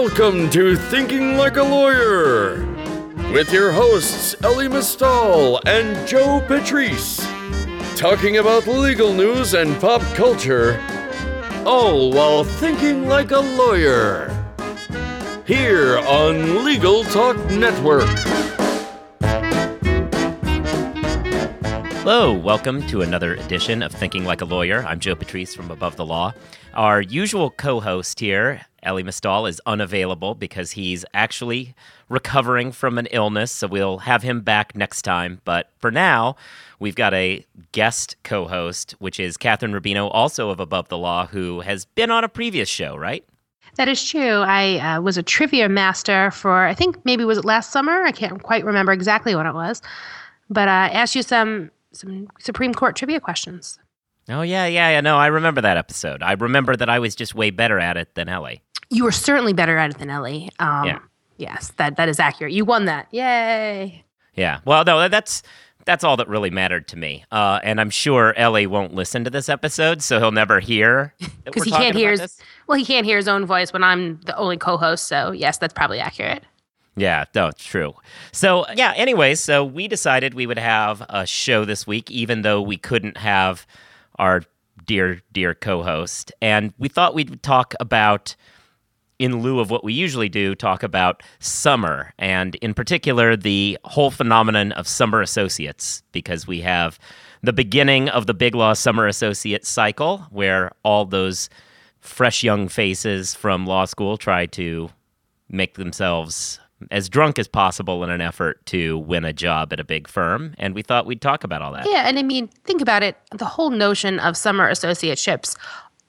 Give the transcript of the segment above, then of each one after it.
Welcome to Thinking Like a Lawyer with your hosts Elie Mystal and Joe Patrice, talking about legal news and pop culture, all while thinking like a lawyer. Here on Legal Talk Network. Hello, welcome to another edition of Thinking Like a Lawyer. I'm Joe Patrice from Above the Law. Our usual co host here, Elie Mystal, is unavailable because he's actually recovering from an illness, so we'll have him back next time. But for now, we've got a guest co host, which is Kathryn Rubino, also of Above the Law, who has been on a previous show, right? That is true. I uh, was a trivia master for, I think maybe was it last summer? I can't quite remember exactly when it was. But I uh, asked you some some Supreme Court trivia questions. Oh yeah, yeah, yeah. No, I remember that episode. I remember that I was just way better at it than Ellie. You were certainly better at it than Elie. Um, yeah. Yes, that that is accurate. You won that. Yay. Yeah. Well, no, that's that's all that really mattered to me. Uh, and I'm sure Elie won't listen to this episode, so he'll never hear because he can't hear. His, well, he can't hear his own voice when I'm the only co-host. So yes, that's probably accurate. Yeah, no, it's true. So, yeah, anyways, so we decided we would have a show this week, even though we couldn't have our dear, dear co host. And we thought we'd talk about, in lieu of what we usually do, talk about summer, and in particular, the whole phenomenon of summer associates, because we have the beginning of the Big Law Summer Associate cycle, where all those fresh young faces from law school try to make themselves as drunk as possible in an effort to win a job at a big firm. And we thought we'd talk about all that. Yeah. And I mean, think about it the whole notion of summer associateships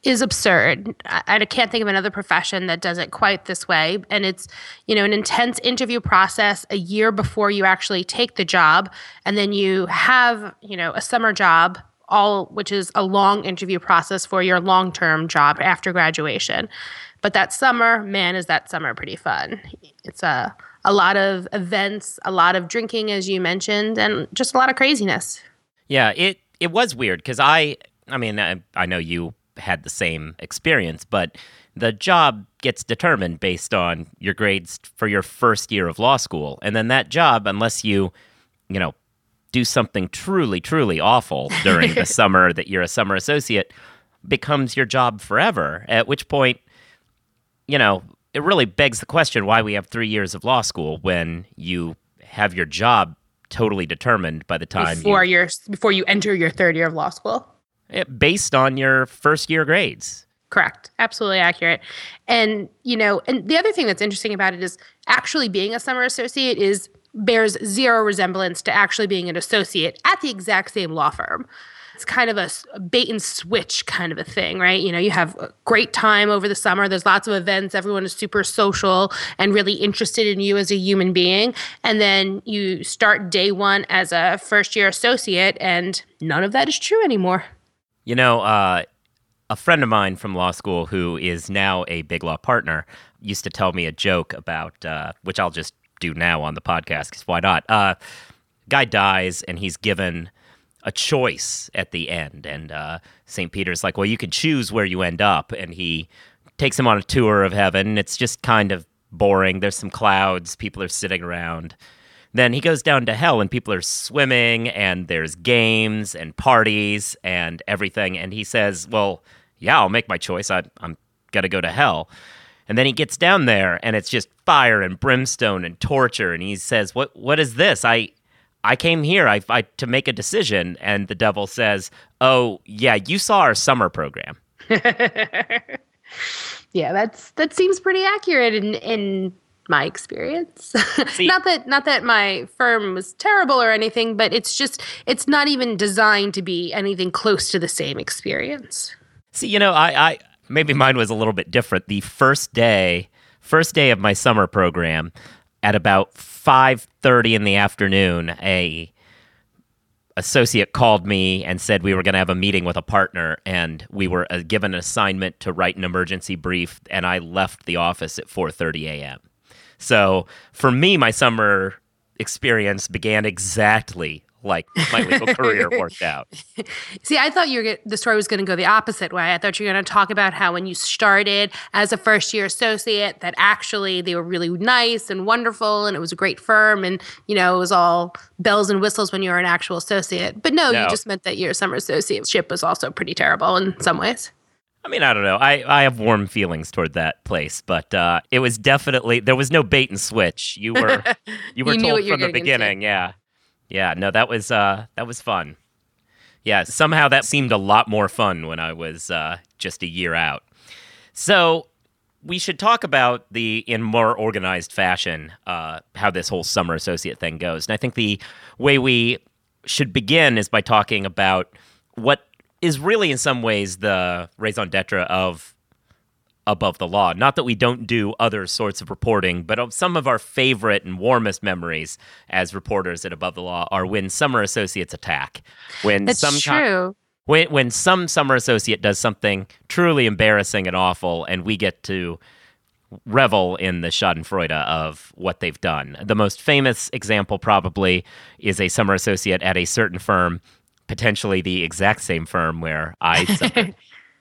is absurd. I, I, can't think of another profession that does it quite this way. And it's, you know, an intense interview process a year before you actually take the job. And then you have, you know, a summer job all which is a long interview process for your long-term job after graduation. But that summer, man, is that summer pretty fun. It's a a lot of events, a lot of drinking, as you mentioned, and just a lot of craziness. Yeah, it it was weird because I, I mean, I, I know you had the same experience, but the job gets determined based on your grades for your first year of law school, and then that job, unless you, you know, do something truly, truly awful during the summer that you're a summer associate, becomes your job forever. At which point you know, it really begs the question why we have three years of law school when you have your job totally determined by the time before you, before you enter your third year of law school. Eh, based on your first year grades. Correct. Absolutely accurate. And, you know, and the other thing that's interesting about it is actually being a summer associate is bears zero resemblance to actually being an associate at the exact same law firm it's kind of a bait and switch kind of a thing, right? You know, you have a great time over the summer. There's lots of events. Everyone is super social and really interested in you as a human being. And then you start day one as a first year associate, and none of that is true anymore. You know, uh, a friend of mine from law school who is now a big law partner used to tell me a joke about, uh, which I'll just do now on the podcast because why not? Uh, guy dies and he's given a choice at the end. And uh, St. Peter's like, well, you can choose where you end up. And he takes him on a tour of heaven. It's just kind of boring. There's some clouds, people are sitting around. Then he goes down to hell and people are swimming and there's games and parties and everything. And he says, well, yeah, I'll make my choice. I, I'm going to go to hell. And then he gets down there and it's just fire and brimstone and torture. And he says, what, what is this? I, I came here I, I, to make a decision, and the devil says, "Oh, yeah, you saw our summer program." yeah, that's that seems pretty accurate in in my experience. See, not that not that my firm was terrible or anything, but it's just it's not even designed to be anything close to the same experience. See, you know, I, I maybe mine was a little bit different. The first day, first day of my summer program, at about 5:30 in the afternoon, a associate called me and said we were going to have a meeting with a partner and we were uh, given an assignment to write an emergency brief and I left the office at 4:30 a.m. So, for me my summer experience began exactly like my legal career worked out. See, I thought you were the story was going to go the opposite way. I thought you were going to talk about how when you started as a first year associate, that actually they were really nice and wonderful, and it was a great firm, and you know it was all bells and whistles when you were an actual associate. But no, No. you just meant that your summer associateship was also pretty terrible in some ways. I mean, I don't know. I, I have warm feelings toward that place, but uh, it was definitely there was no bait and switch. You were you were You told what you were from the getting into. beginning. Yeah, yeah. No, that was uh, that was fun. Yeah, somehow that seemed a lot more fun when I was uh, just a year out. So we should talk about the in more organized fashion uh, how this whole summer associate thing goes, and I think the way we should begin is by talking about what is really in some ways the raison d'etre of above the law. Not that we don't do other sorts of reporting, but of some of our favorite and warmest memories as reporters at Above the Law are when summer associates attack. When That's some true. when when some summer associate does something truly embarrassing and awful, and we get to revel in the Schadenfreude of what they've done. The most famous example probably is a summer associate at a certain firm, potentially the exact same firm where I summered,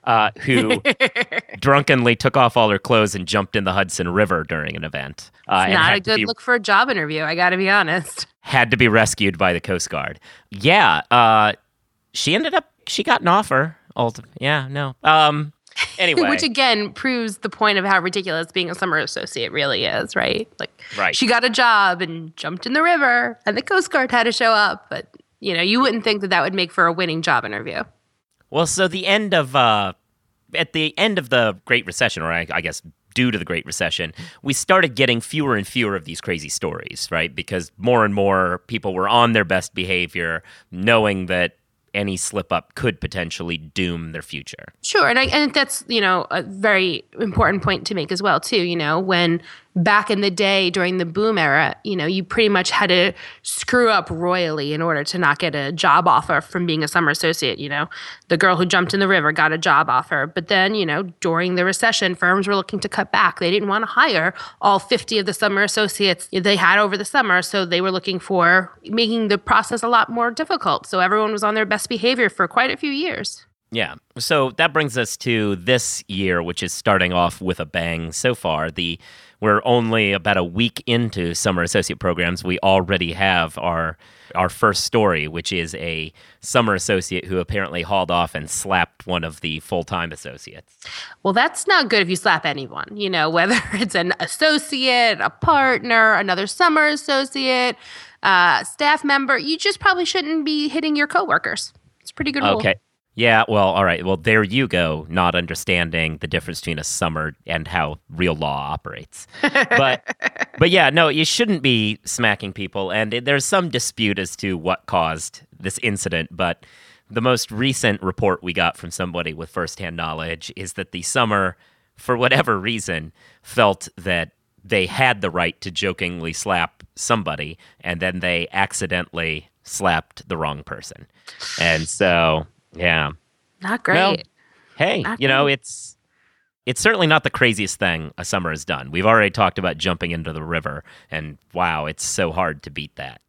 uh, who drunkenly took off all her clothes and jumped in the Hudson River during an event. Uh, and Not a good be- look for a job interview. I got to be honest. had to be rescued by the Coast Guard. Yeah, uh, she ended up. She got an offer. Ulti- yeah, no. Um. Anyway, Which again proves the point of how ridiculous being a summer associate really is, right? Like, Right. she got a job and jumped in the river, and the Coast Guard had to show up. But you know, you wouldn't think that that would make for a winning job interview. Well, so the end of uh, at the end of the Great Recession, or I, I guess due to the Great Recession, we started getting fewer and fewer of these crazy stories, right? Because more and more people were on their best behavior, knowing that any slip up could potentially doom their future. Sure, and I and that's you know a very important point to make as well too. You know, when back in the day during the boom era, you know, you pretty much had to screw up royally in order to not get a job offer from being a summer associate. You know, the girl who jumped in the river got a job offer, but then you know during the recession, firms were looking to cut back. They didn't want to hire all fifty of the summer associates they had over the summer, so they were looking for making the process a lot more difficult. So everyone was on their best behavior for quite a few years. Yeah. So that brings us to this year, which is starting off with a bang so far. The we're only about a week into summer associate programs. We already have our our first story, which is a summer associate who apparently hauled off and slapped one of the full time associates. Well, that's not good if you slap anyone, you know, whether it's an associate, a partner, another summer associate, uh, staff member. You just probably shouldn't be hitting your coworkers. It's a pretty good rule. Okay. Yeah, well, all right. Well, there you go, not understanding the difference between a summer and how real law operates. But but yeah, no, you shouldn't be smacking people and it, there's some dispute as to what caused this incident, but the most recent report we got from somebody with firsthand knowledge is that the summer for whatever reason felt that they had the right to jokingly slap somebody and then they accidentally slapped the wrong person. And so, yeah. Not great. Well, hey, Not you know, great. it's it's certainly not the craziest thing a summer has done. We've already talked about jumping into the river, and wow, it's so hard to beat that.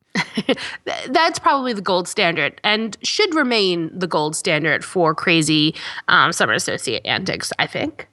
That's probably the gold standard and should remain the gold standard for crazy um, summer associate antics, I think.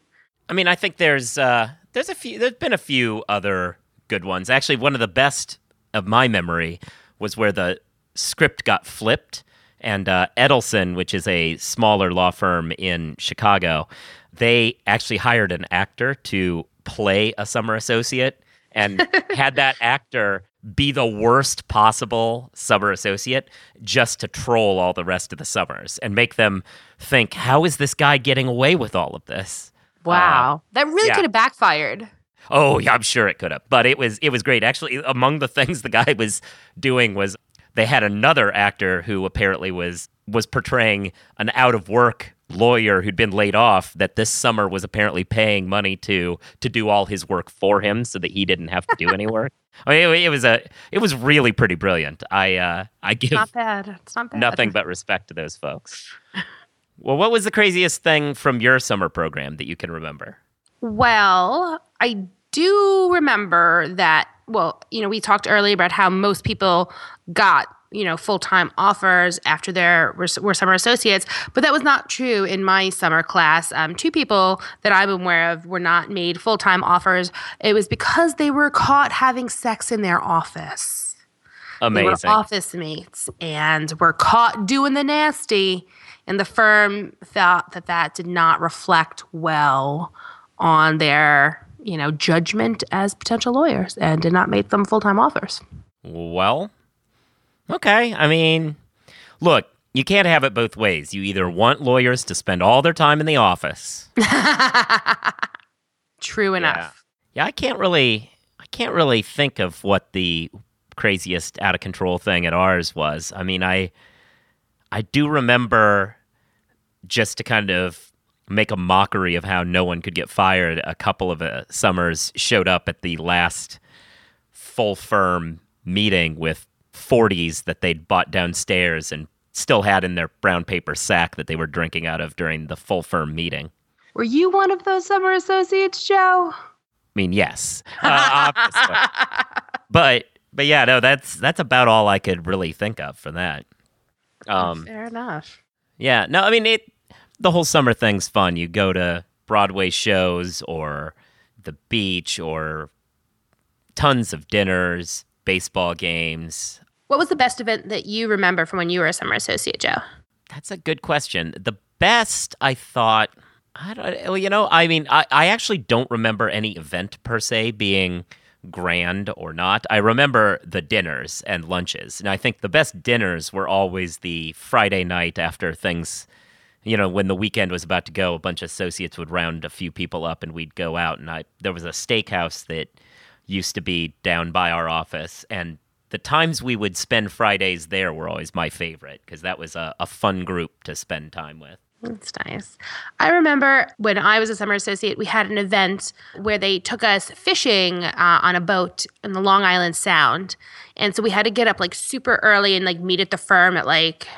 I mean, I think there's uh, there's a few. There's been a few other good ones. Actually, one of the best of my memory was where the script got flipped, and uh, Edelson, which is a smaller law firm in Chicago, they actually hired an actor to play a summer associate, and had that actor be the worst possible summer associate just to troll all the rest of the summers and make them think, how is this guy getting away with all of this? Wow. that really yeah. could have backfired. Oh, yeah, I'm sure it could have, but it was it was great. Actually, among the things the guy was doing was they had another actor who apparently was was portraying an out of work lawyer who'd been laid off that this summer was apparently paying money to to do all his work for him so that he didn't have to do any work. I mean, it, it was a it was really pretty brilliant. I uh, I give Not bad. It's not bad. nothing but respect to those folks. Well, what was the craziest thing from your summer program that you can remember? Well, I do remember that. Well, you know, we talked earlier about how most people got you know, full time offers after their were, were, summer associates, but that was not true in my summer class. Um, two people that I'm aware of were not made full time offers. It was because they were caught having sex in their office. Amazing. They were office mates and were caught doing the nasty, and the firm thought that that did not reflect well on their you know judgment as potential lawyers and did not make them full time offers. Well, Okay. I mean, look, you can't have it both ways. You either want lawyers to spend all their time in the office. True enough. Yeah. yeah, I can't really I can't really think of what the craziest out of control thing at ours was. I mean, I I do remember just to kind of make a mockery of how no one could get fired. A couple of uh, summers showed up at the last full firm meeting with 40s that they'd bought downstairs and still had in their brown paper sack that they were drinking out of during the full firm meeting. Were you one of those summer associates, Joe? I mean, yes, uh, but but yeah, no, that's that's about all I could really think of for that. Um, Fair enough. Yeah, no, I mean it. The whole summer thing's fun. You go to Broadway shows or the beach or tons of dinners, baseball games, what was the best event that you remember from when you were a summer associate, Joe? That's a good question. The best, I thought, I don't, well, you know, I mean, I, I actually don't remember any event per se being grand or not. I remember the dinners and lunches. And I think the best dinners were always the Friday night after things, you know, when the weekend was about to go, a bunch of associates would round a few people up and we'd go out. And I, there was a steakhouse that used to be down by our office. And the times we would spend Fridays there were always my favorite because that was a, a fun group to spend time with. That's nice. I remember when I was a summer associate, we had an event where they took us fishing uh, on a boat in the Long Island Sound. And so we had to get up like super early and like meet at the firm at like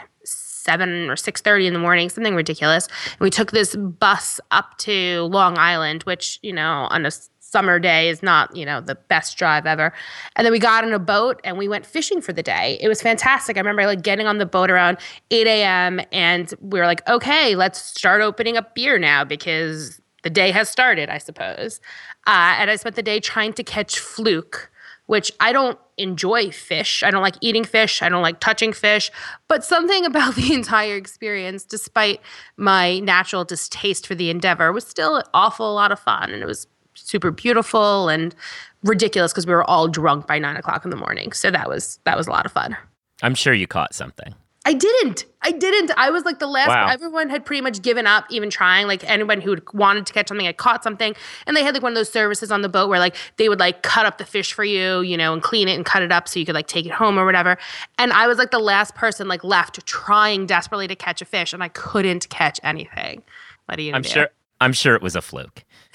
seven or six thirty in the morning, something ridiculous. And we took this bus up to Long Island, which you know on a summer day is not, you know, the best drive ever. And then we got on a boat and we went fishing for the day. It was fantastic. I remember like getting on the boat around 8 a.m. and we were like, okay, let's start opening up beer now because the day has started, I suppose. Uh, and I spent the day trying to catch fluke, which I don't enjoy fish. I don't like eating fish. I don't like touching fish. But something about the entire experience, despite my natural distaste for the endeavor, was still an awful lot of fun. And it was super beautiful and ridiculous because we were all drunk by nine o'clock in the morning. So that was that was a lot of fun. I'm sure you caught something. I didn't. I didn't. I was like the last. Wow. Everyone had pretty much given up, even trying. Like anyone who wanted to catch something, had caught something, and they had like one of those services on the boat where like they would like cut up the fish for you, you know, and clean it and cut it up so you could like take it home or whatever. And I was like the last person like left trying desperately to catch a fish, and I couldn't catch anything. What do you? I'm do? sure. I'm sure it was a fluke.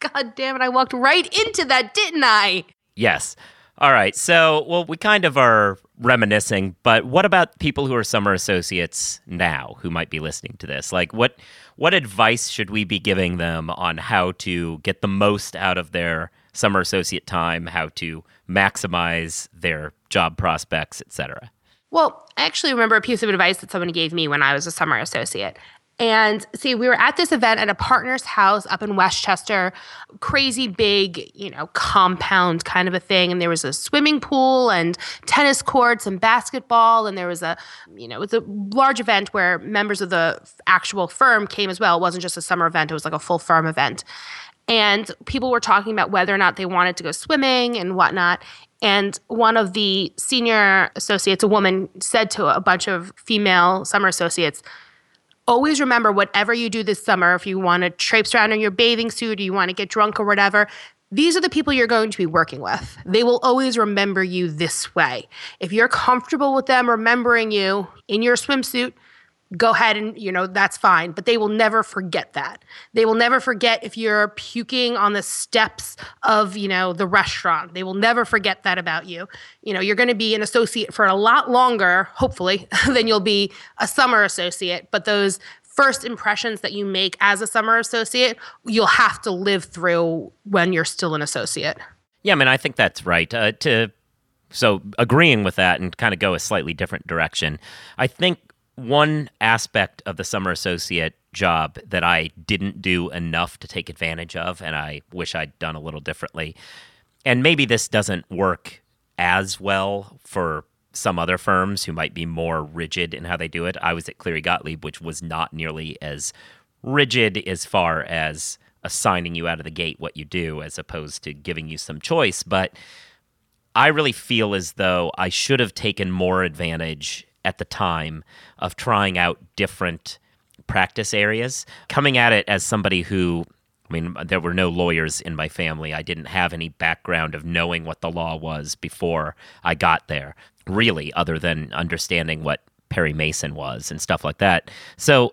God damn it, I walked right into that, didn't I? Yes. All right. So, well, we kind of are reminiscing, but what about people who are summer associates now who might be listening to this? Like what what advice should we be giving them on how to get the most out of their summer associate time, how to maximize their job prospects, etc.? Well, I actually remember a piece of advice that someone gave me when I was a summer associate. And see, we were at this event at a partner's house up in Westchester, crazy big, you know, compound kind of a thing. And there was a swimming pool and tennis courts and basketball. And there was a, you know, it was a large event where members of the actual firm came as well. It wasn't just a summer event, it was like a full firm event. And people were talking about whether or not they wanted to go swimming and whatnot. And one of the senior associates, a woman, said to a bunch of female summer associates, always remember whatever you do this summer, if you want to traipse around in your bathing suit or you want to get drunk or whatever, these are the people you're going to be working with. They will always remember you this way. If you're comfortable with them remembering you in your swimsuit, go ahead and you know that's fine but they will never forget that. They will never forget if you're puking on the steps of you know the restaurant. They will never forget that about you. You know you're going to be an associate for a lot longer hopefully than you'll be a summer associate but those first impressions that you make as a summer associate you'll have to live through when you're still an associate. Yeah i mean i think that's right. Uh, to so agreeing with that and kind of go a slightly different direction. I think one aspect of the summer associate job that I didn't do enough to take advantage of, and I wish I'd done a little differently. And maybe this doesn't work as well for some other firms who might be more rigid in how they do it. I was at Cleary Gottlieb, which was not nearly as rigid as far as assigning you out of the gate what you do as opposed to giving you some choice. But I really feel as though I should have taken more advantage at the time of trying out different practice areas. Coming at it as somebody who, I mean, there were no lawyers in my family. I didn't have any background of knowing what the law was before I got there, really, other than understanding what Perry Mason was and stuff like that. So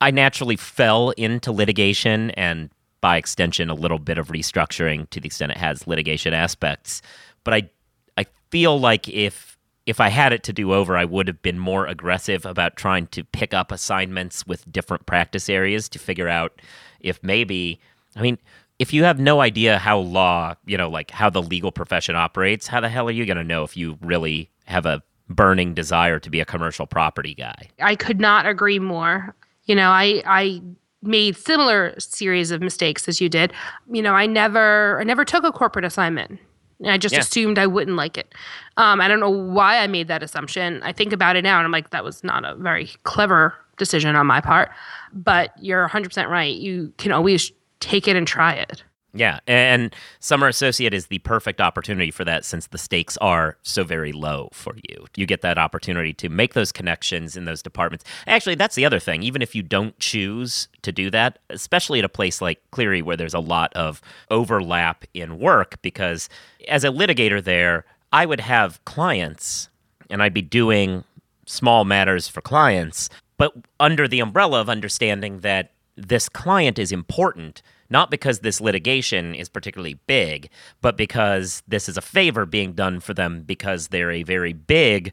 I naturally fell into litigation and by extension a little bit of restructuring to the extent it has litigation aspects. But I I feel like if if I had it to do over, I would have been more aggressive about trying to pick up assignments with different practice areas to figure out if maybe, I mean, if you have no idea how law, you know, like how the legal profession operates, how the hell are you going to know if you really have a burning desire to be a commercial property guy? I could not agree more. You know, I I made similar series of mistakes as you did. You know, I never I never took a corporate assignment. I just Yeah. assumed I wouldn't like it. Um, I don't know why I made that assumption. I think about it now and I'm like, that was not a very clever decision on my part. But you're 100% right. You can always take it and try it. Yeah, and Summer Associate is the perfect opportunity for that since the stakes are so very low for you. You get that opportunity to make those connections in those departments. Actually, that's the other thing. Even if you don't choose to do that, especially at a place like Cleary where there's a lot of overlap in work, because as a litigator there, I would have clients and I'd be doing small matters for clients, but under the umbrella of understanding that this client is important, not because this litigation is particularly big, but because this is a favor being done for them because they're a very big,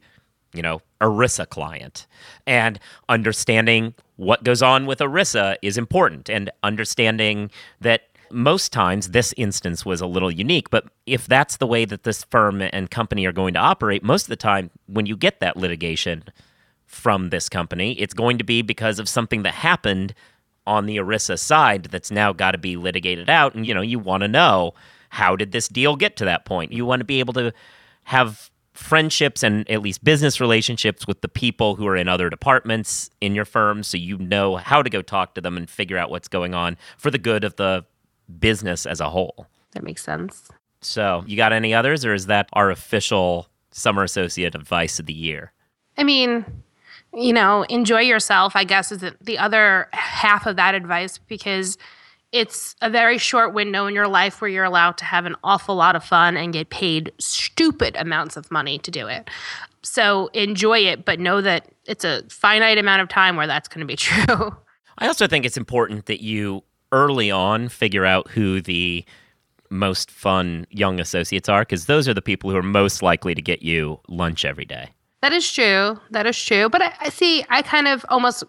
you know, ERISA client. And understanding what goes on with ERISA is important, and understanding that most times this instance was a little unique, but if that's the way that this firm and company are going to operate, most of the time when you get that litigation from this company, it's going to be because of something that happened on the ERISA side that's now got to be litigated out. And, you know, you want to know how did this deal get to that point? You want to be able to have friendships and at least business relationships with the people who are in other departments in your firm so you know how to go talk to them and figure out what's going on for the good of the business as a whole. That makes sense. So, you got any others or is that our official summer associate advice of the year? I mean, you know, enjoy yourself, I guess, is the- the other half of that advice because it's a very short window in your life where you're allowed to have an awful lot of fun and get paid stupid amounts of money to do it. So enjoy it, but know that it's a finite amount of time where that's going to be true. I also think it's important that you early on figure out who the most fun young associates are because those are the people who are most likely to get you lunch every day. That is true. That is true. But I, I see. I kind of almost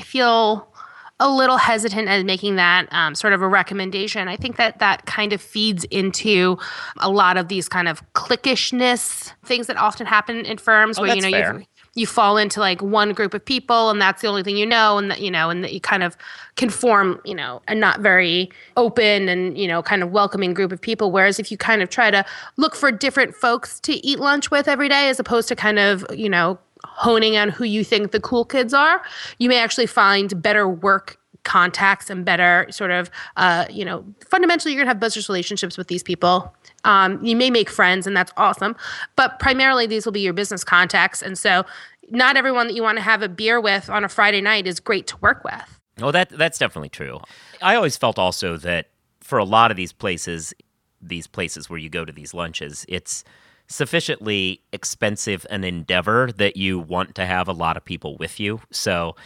feel a little hesitant at making that um, sort of a recommendation. I think that that kind of feeds into a lot of these kind of cliquishness things that often happen in firms Oh, where you know you you fall into like one group of people and that's the only thing you know and that you know and that you kind of conform you know a not very open and you know kind of welcoming group of people. Whereas if you kind of try to look for different folks to eat lunch with every day as opposed to kind of you know honing on who you think the cool kids are you may actually find better work contacts and better sort of uh, you know fundamentally you're gonna have business relationships with these people um, you may make friends and that's awesome but primarily these will be your business contacts and so not everyone that you want to have a beer with on a friday night is great to work with Oh, that that's definitely true. I always felt also that for a lot of these places, these places where you go to these lunches, it's sufficiently expensive an endeavor that you want to have a lot of people with you. So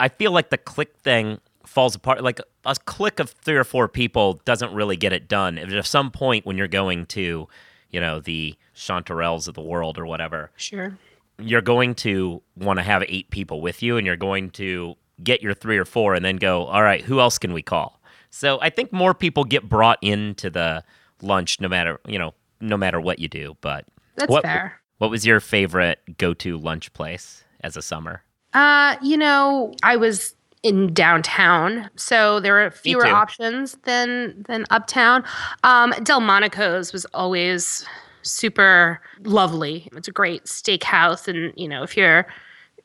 I feel like the click thing falls apart. Like a click of three or four people doesn't really get it done. If at some point when you're going to, you know, the Chanterelles of the world or whatever, sure you're going to want to have eight people with you and you're going to get your three or four and then go, all right, who else can we call? So I think more people get brought into the lunch no matter, you know, no matter what you do. But That's What- fair. What was your favorite go-to lunch place as a summer? Uh, you know, I was in downtown, so there were fewer options than than uptown. Um, Delmonico's was always super lovely. It's a great steakhouse, and you know, if you're,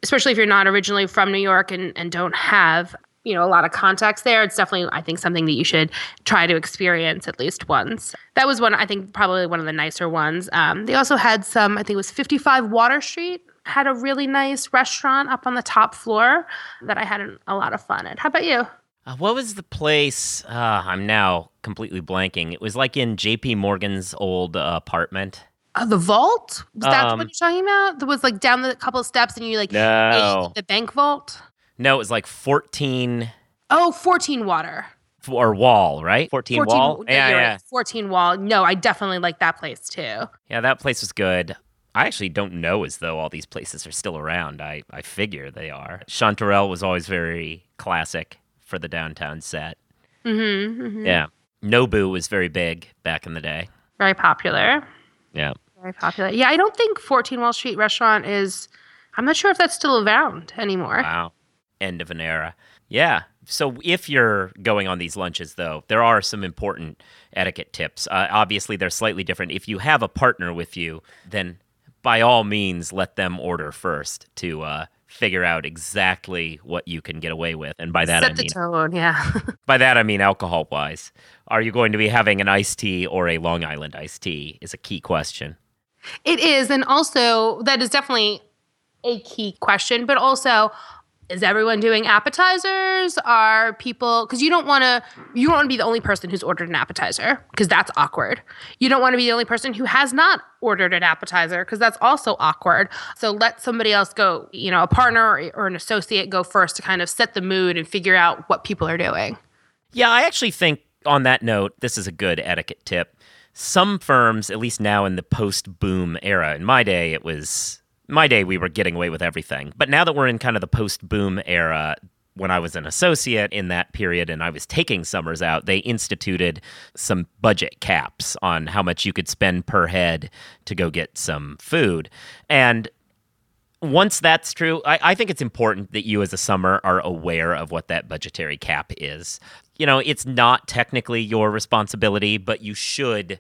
especially if you're not originally from New York and and don't have you know a lot of contacts there, it's definitely I think something that you should try to experience at least once. That was one I think probably one of the nicer ones. Um, they also had some I think it was 55 Water Street had a really nice restaurant up on the top floor that I had a lot of fun at. How about you? Uh, what was the place? Uh, I'm now completely blanking. It was like in J.P. Morgan's old uh, apartment. Uh, the vault? Was that Um, what you're talking about? That was like down the couple of steps and you like No. ate the bank vault. No, it was like 14 Oh, 14 water. or wall, right? 14, 14 wall. Yeah, yeah. right, 14 wall. No, I definitely like that place too. Yeah, that place was good. I actually don't know as though all these places are still around. I, I figure they are. Chanterelle was always very classic for the downtown set. Mm-hmm, Yeah. Nobu was very big back in the day. Very popular. Yeah. Very popular. Yeah, I don't think 14 Wall Street restaurant is I'm not sure if that's still around anymore. Wow. End of an era. Yeah. So if you're going on these lunches, though, there are some important etiquette tips. Uh, obviously, they're slightly different. If you have a partner with you, then by all means, let them order first to uh, figure out exactly what you can get away with. And by that, Set I the mean tone, yeah. by that I mean alcohol wise. Are you going to be having an iced tea or a Long Island iced tea? Is a key question. It is. And also, that is definitely a key question. But also, is everyone doing appetizers? Are people, because you don't want to, you don't want to be the only person who's ordered an appetizer, because that's awkward. You don't want to be the only person who has not ordered an appetizer, because that's also awkward. So let somebody else go, you know, a partner or, or an associate go first to kind of set the mood and figure out what people are doing. Yeah, I actually think on that note, this is a good etiquette tip. Some firms, at least now in the post boom era, in my day, it was my day we were getting away with everything. But now that we're in kind of the post boom era, when I was an associate in that period and I was taking summers out, they instituted some budget caps on how much you could spend per head to go get some food. And once that's true, I, I think it's important that you as a summer are aware of what that budgetary cap is. You know, it's not technically your responsibility, but you should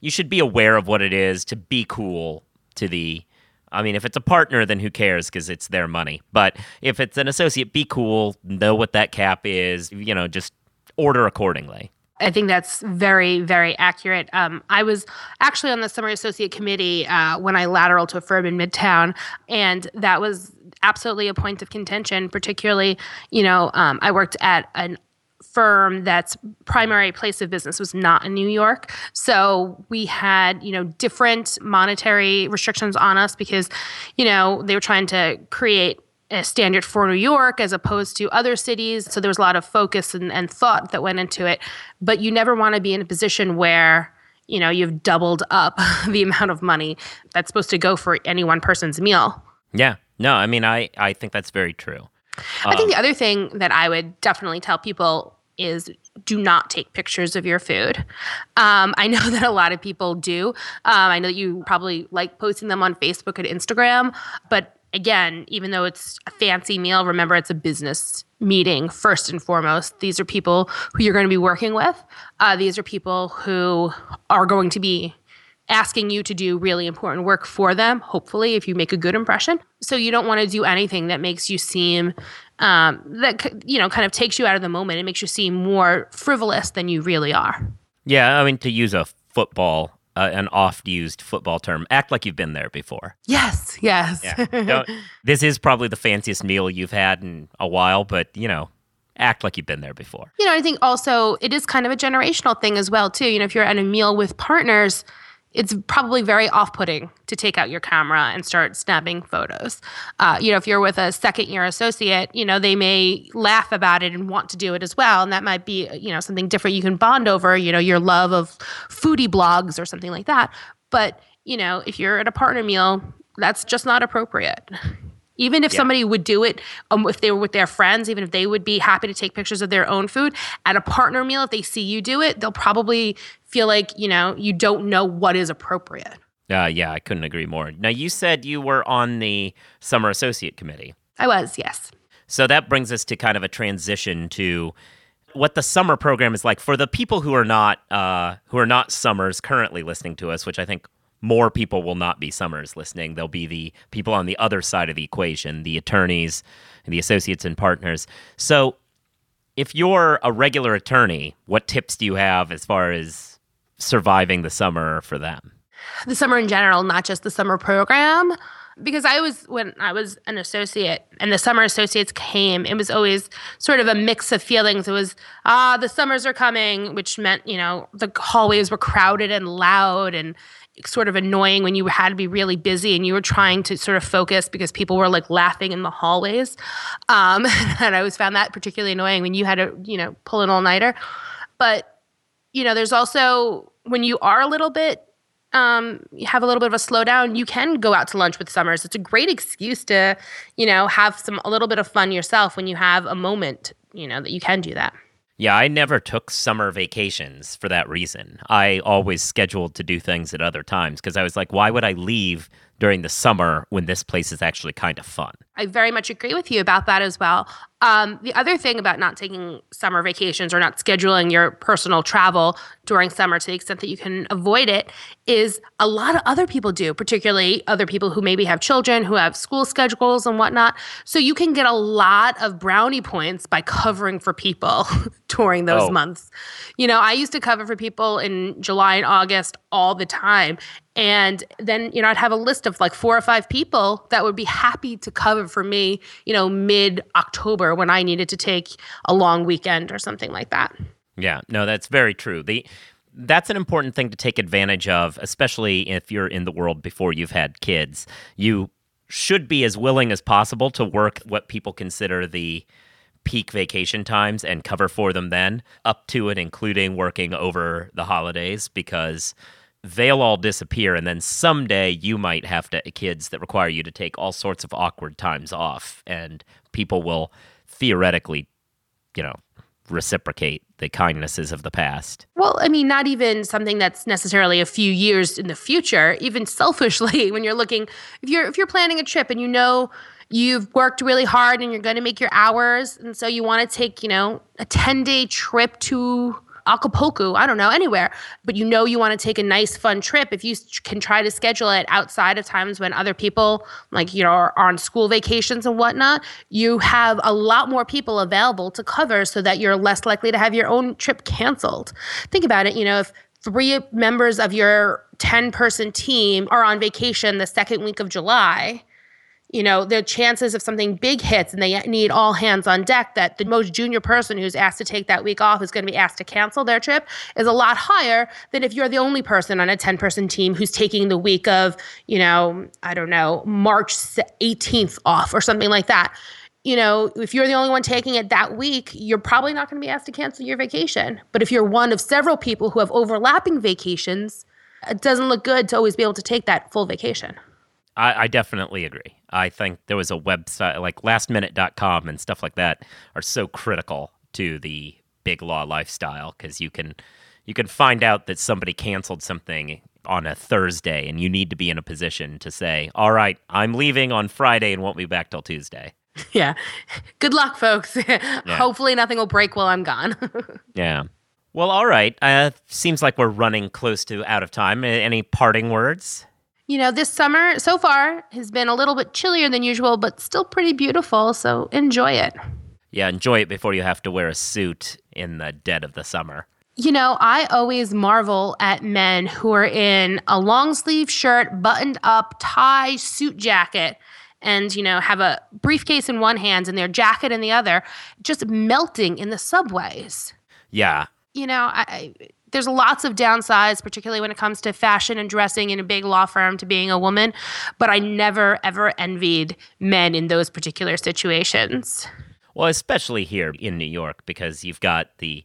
you should be aware of what it is to be cool to the I mean, if it's a partner, then who cares because it's their money. But if it's an associate, be cool, know what that cap is, you know, just order accordingly. I think that's very, very accurate. Um, I was actually on the summer associate committee uh, when I lateral to a firm in Midtown, and that was absolutely a point of contention. Particularly, you know, um, I worked at an firm that's primary place of business was not in New York. So we had, you know, different monetary restrictions on us because, you know, they were trying to create a standard for New York as opposed to other cities. So there was a lot of focus and, and thought that went into it. But you never want to be in a position where, you know, you've doubled up the amount of money that's supposed to go for any one person's meal. Yeah. No, I mean, I, I think that's very true. I think um, the other thing that I would definitely tell people is do not take pictures of your food. Um, I know that a lot of people do. Um, I know that you probably like posting them on Facebook and Instagram, but again, even though it's a fancy meal, remember it's a business meeting first and foremost. These are people who you're going to be working with. Uh, these are people who are going to be asking you to do really important work for them, hopefully, if you make a good impression. So you don't want to do anything that makes you seem, um, that, you know, kind of takes you out of the moment. It makes you seem more frivolous than you really are. Yeah, I mean, to use a football, uh, an oft used football term, act like you've been there before. Yes, yes. Yeah. This is probably the fanciest meal you've had in a while, but, you know, act like you've been there before. you know, I think also it is kind of a generational thing as well, too. You know, if you're at a meal with partners, it's probably very off-putting to take out your camera and start snapping photos. Uh, you know, if you're with a second-year associate, you know, they may laugh about it and want to do it as well, and that might be, you know, something different you can bond over. You know, your love of foodie blogs or something like that. But you know, if you're at a partner meal, that's just not appropriate. Even if Yeah. somebody would do it, um, if they were with their friends, even if they would be happy to take pictures of their own food at a partner meal, if they see you do it, they'll probably feel like you know you don't know what is appropriate. Uh, yeah, I couldn't agree more. Now, you said you were on the Summer Associate Committee. I was, yes. So that brings us to kind of a transition to what the summer program is like for the people who are not uh, who are not summers currently listening to us, which I think more people will not be summers listening. They'll be the people on the other side of the equation, the attorneys, and the associates and partners. So, if you're a regular attorney, what tips do you have as far as surviving the summer for them? The summer in general, not just the summer program because I was when I was an associate and the summer associates came, it was always sort of a mix of feelings. It was ah, the summers are coming, which meant you know the hallways were crowded and loud and sort of annoying when you had to be really busy and you were trying to sort of focus because people were like laughing in the hallways. Um, and I always found that particularly annoying when you had to you know pull an all nighter. But you know, there's also when you are a little bit um, you have a little bit of a slowdown, you can go out to lunch with summers. It's a great excuse to, you know, have some a little bit of fun yourself when you have a moment, you know, that you can do that. Yeah, I never took summer vacations for that reason. I always scheduled to do things at other times because I was like, why would I leave during the summer when this place is actually kind of fun? I very much agree with you about that as well. Um, the other thing about not taking summer vacations or not scheduling your personal travel during summer to the extent that you can avoid it is a lot of other people do, particularly other people who maybe have children who have school schedules and whatnot. So you can get a lot of brownie points by covering for people during those oh. months. You know, I used to cover for people in July and August all the time. And then, you know, I'd have a list of like four or five people that would be happy to cover for me, you know, mid October when I needed to take a long weekend or something like that. Yeah, no, that's very true. The that's an important thing to take advantage of, especially if you're in the world before you've had kids. You should be as willing as possible to work what people consider the peak vacation times and cover for them then, up to and including working over the holidays, because they'll all disappear and then someday you might have to kids that require you to take all sorts of awkward times off and people will theoretically you know reciprocate the kindnesses of the past. Well i mean not even something that's necessarily a few years in the future even selfishly when you're looking if you're if you're planning a trip and you know you've worked really hard and you're going to make your hours and so you want to take you know a 10 day trip to Acapulco, I don't know, anywhere, but you know you want to take a nice, fun trip. If you can try to schedule it outside of times when other people, like, you know, are, on school vacations and whatnot, you have a lot more people available to cover so that you're less likely to have your own trip canceled. Think about it, you know, if three members of your 10 person team are on vacation the second week of July, you know, the chances of something big hits and they need all hands on deck that the most junior person who's asked to take that week off is going to be asked to cancel their trip is a lot higher than if you're the only person on a 10 person team who's taking the week of, you know, I don't know, March 18th off or something like that. You know, if you're the only one taking it that week, you're probably not going to be asked to cancel your vacation. But if you're one of several people who have overlapping vacations, it doesn't look good to always be able to take that full vacation. I, I definitely agree. I think there was a website like lastminute.com and stuff like that are so critical to the big law lifestyle because you can you can find out that somebody canceled something on a Thursday and you need to be in a position to say, "All right, I'm leaving on Friday and won't be back till Tuesday." Yeah. Good luck, folks. yeah. Hopefully nothing will break while I'm gone. yeah. Well, all right. Uh, seems like we're running close to out of time. Any parting words? You know, this summer so far has been a little bit chillier than usual, but still pretty beautiful. So enjoy it. Yeah, enjoy it before you have to wear a suit in the dead of the summer. You know, I always marvel at men who are in a long sleeve shirt, buttoned up, tie, suit jacket, and, you know, have a briefcase in one hand and their jacket in the other, just melting in the subways. Yeah. You know, I, there's lots of downsides, particularly when it comes to fashion and dressing in a big law firm to being a woman. But I never, ever envied men in those particular situations. Well, especially here in New York, because you've got the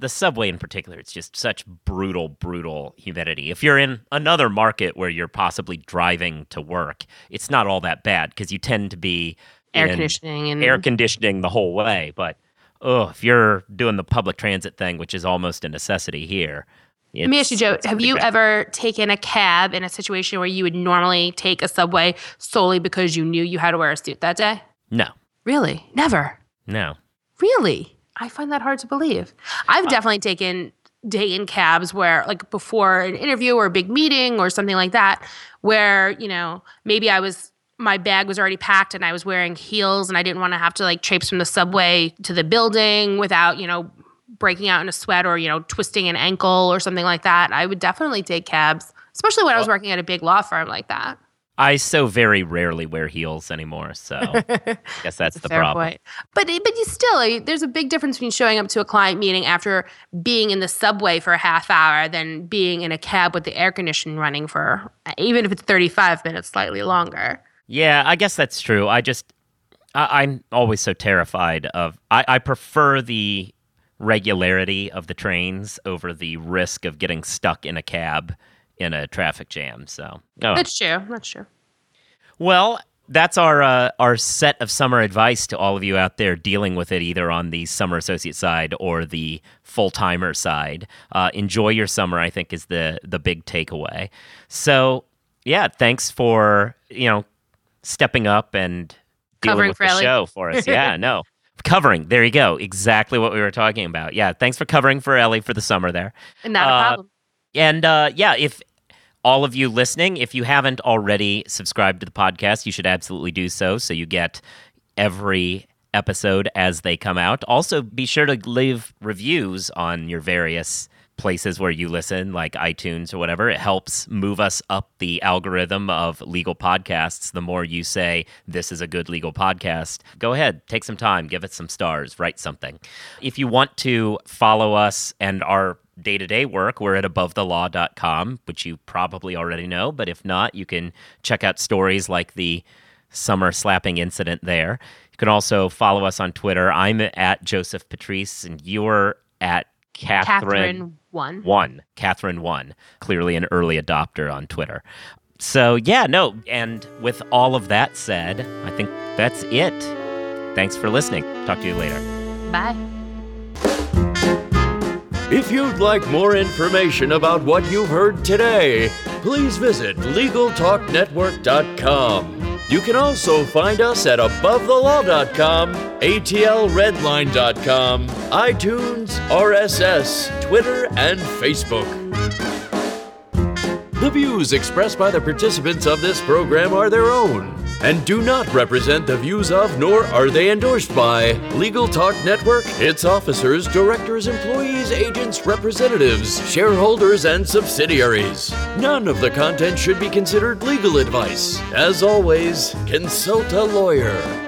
the subway in particular, it's just such brutal, brutal humidity. If you're in another market where you're possibly driving to work, it's not all that bad because you tend to be air conditioning and air conditioning the whole way. But oh, if you're doing the public transit thing, which is almost a necessity here, Let me ask you, Joe, have you bad. ever taken a cab in a situation where you would normally take a subway solely because you knew you had to wear a suit that day? No, Really? Never. no. Really? I find that hard to believe. I've uh, definitely taken day in cabs where like before an interview or a big meeting or something like that where, you know, maybe I was my bag was already packed and I was wearing heels and I didn't want to have to like traipse from the subway to the building without, you know, breaking out in a sweat or, you know, twisting an ankle or something like that. I would definitely take cabs, especially when I was working at a big law firm like that. I so very rarely wear heels anymore, so I guess that's the Fair problem. point. But but you still there's a big difference between showing up to a client meeting after being in the subway for a half hour than being in a cab with the air conditioning running for even if it's 35 minutes slightly longer. Yeah, I guess that's true. I just, I, I'm always so terrified of. I, I prefer the regularity of the trains over the risk of getting stuck in a cab in a traffic jam. So, oh. That's true. That's true. Well, that's our uh, our set of summer advice to all of you out there dealing with it, either on the summer associate side or the full timer side. Uh, enjoy your summer, I think, is the the big takeaway. So, yeah, thanks for you know stepping up and dealing Covering with for the Elie. show for us. Yeah, no. Covering, there you go. Exactly what we were talking about. Yeah, thanks for covering for Elie for the summer there. And not a Uh, problem. And uh, yeah, if all of you listening, if you haven't already subscribed to the podcast, you should absolutely do so so you get every episode as they come out. Also, be sure to leave reviews on your various places where you listen, like iTunes or whatever. It helps move us up the algorithm of legal podcasts. The more you say, this is a good legal podcast, go ahead, take some time, give it some stars, write something. If you want to follow us and our day to day work, we're at abovethelaw.com, which you probably already know. But if not, you can check out stories like the summer slapping incident there. You can also follow us on Twitter. I'm at Joseph Patrice, and you're at Kathryn, Kathryn one. one. Kathryn one. Clearly an early adopter on Twitter. So yeah, no. And with all of that said, I think that's it. Thanks for listening. Talk to you later. Bye. If you'd like more information about what you've heard today, please visit LegalTalkNetwork.com. You can also find us at AboveTheLaw.com, ATLRedline.com, iTunes, RSS, Twitter, and Facebook. The views expressed by the participants of this program are their own and do not represent the views of nor are they endorsed by Legal Talk Network, its officers, directors, employees, agents, representatives, shareholders, and subsidiaries. None of the content should be considered legal advice. As always, consult a lawyer.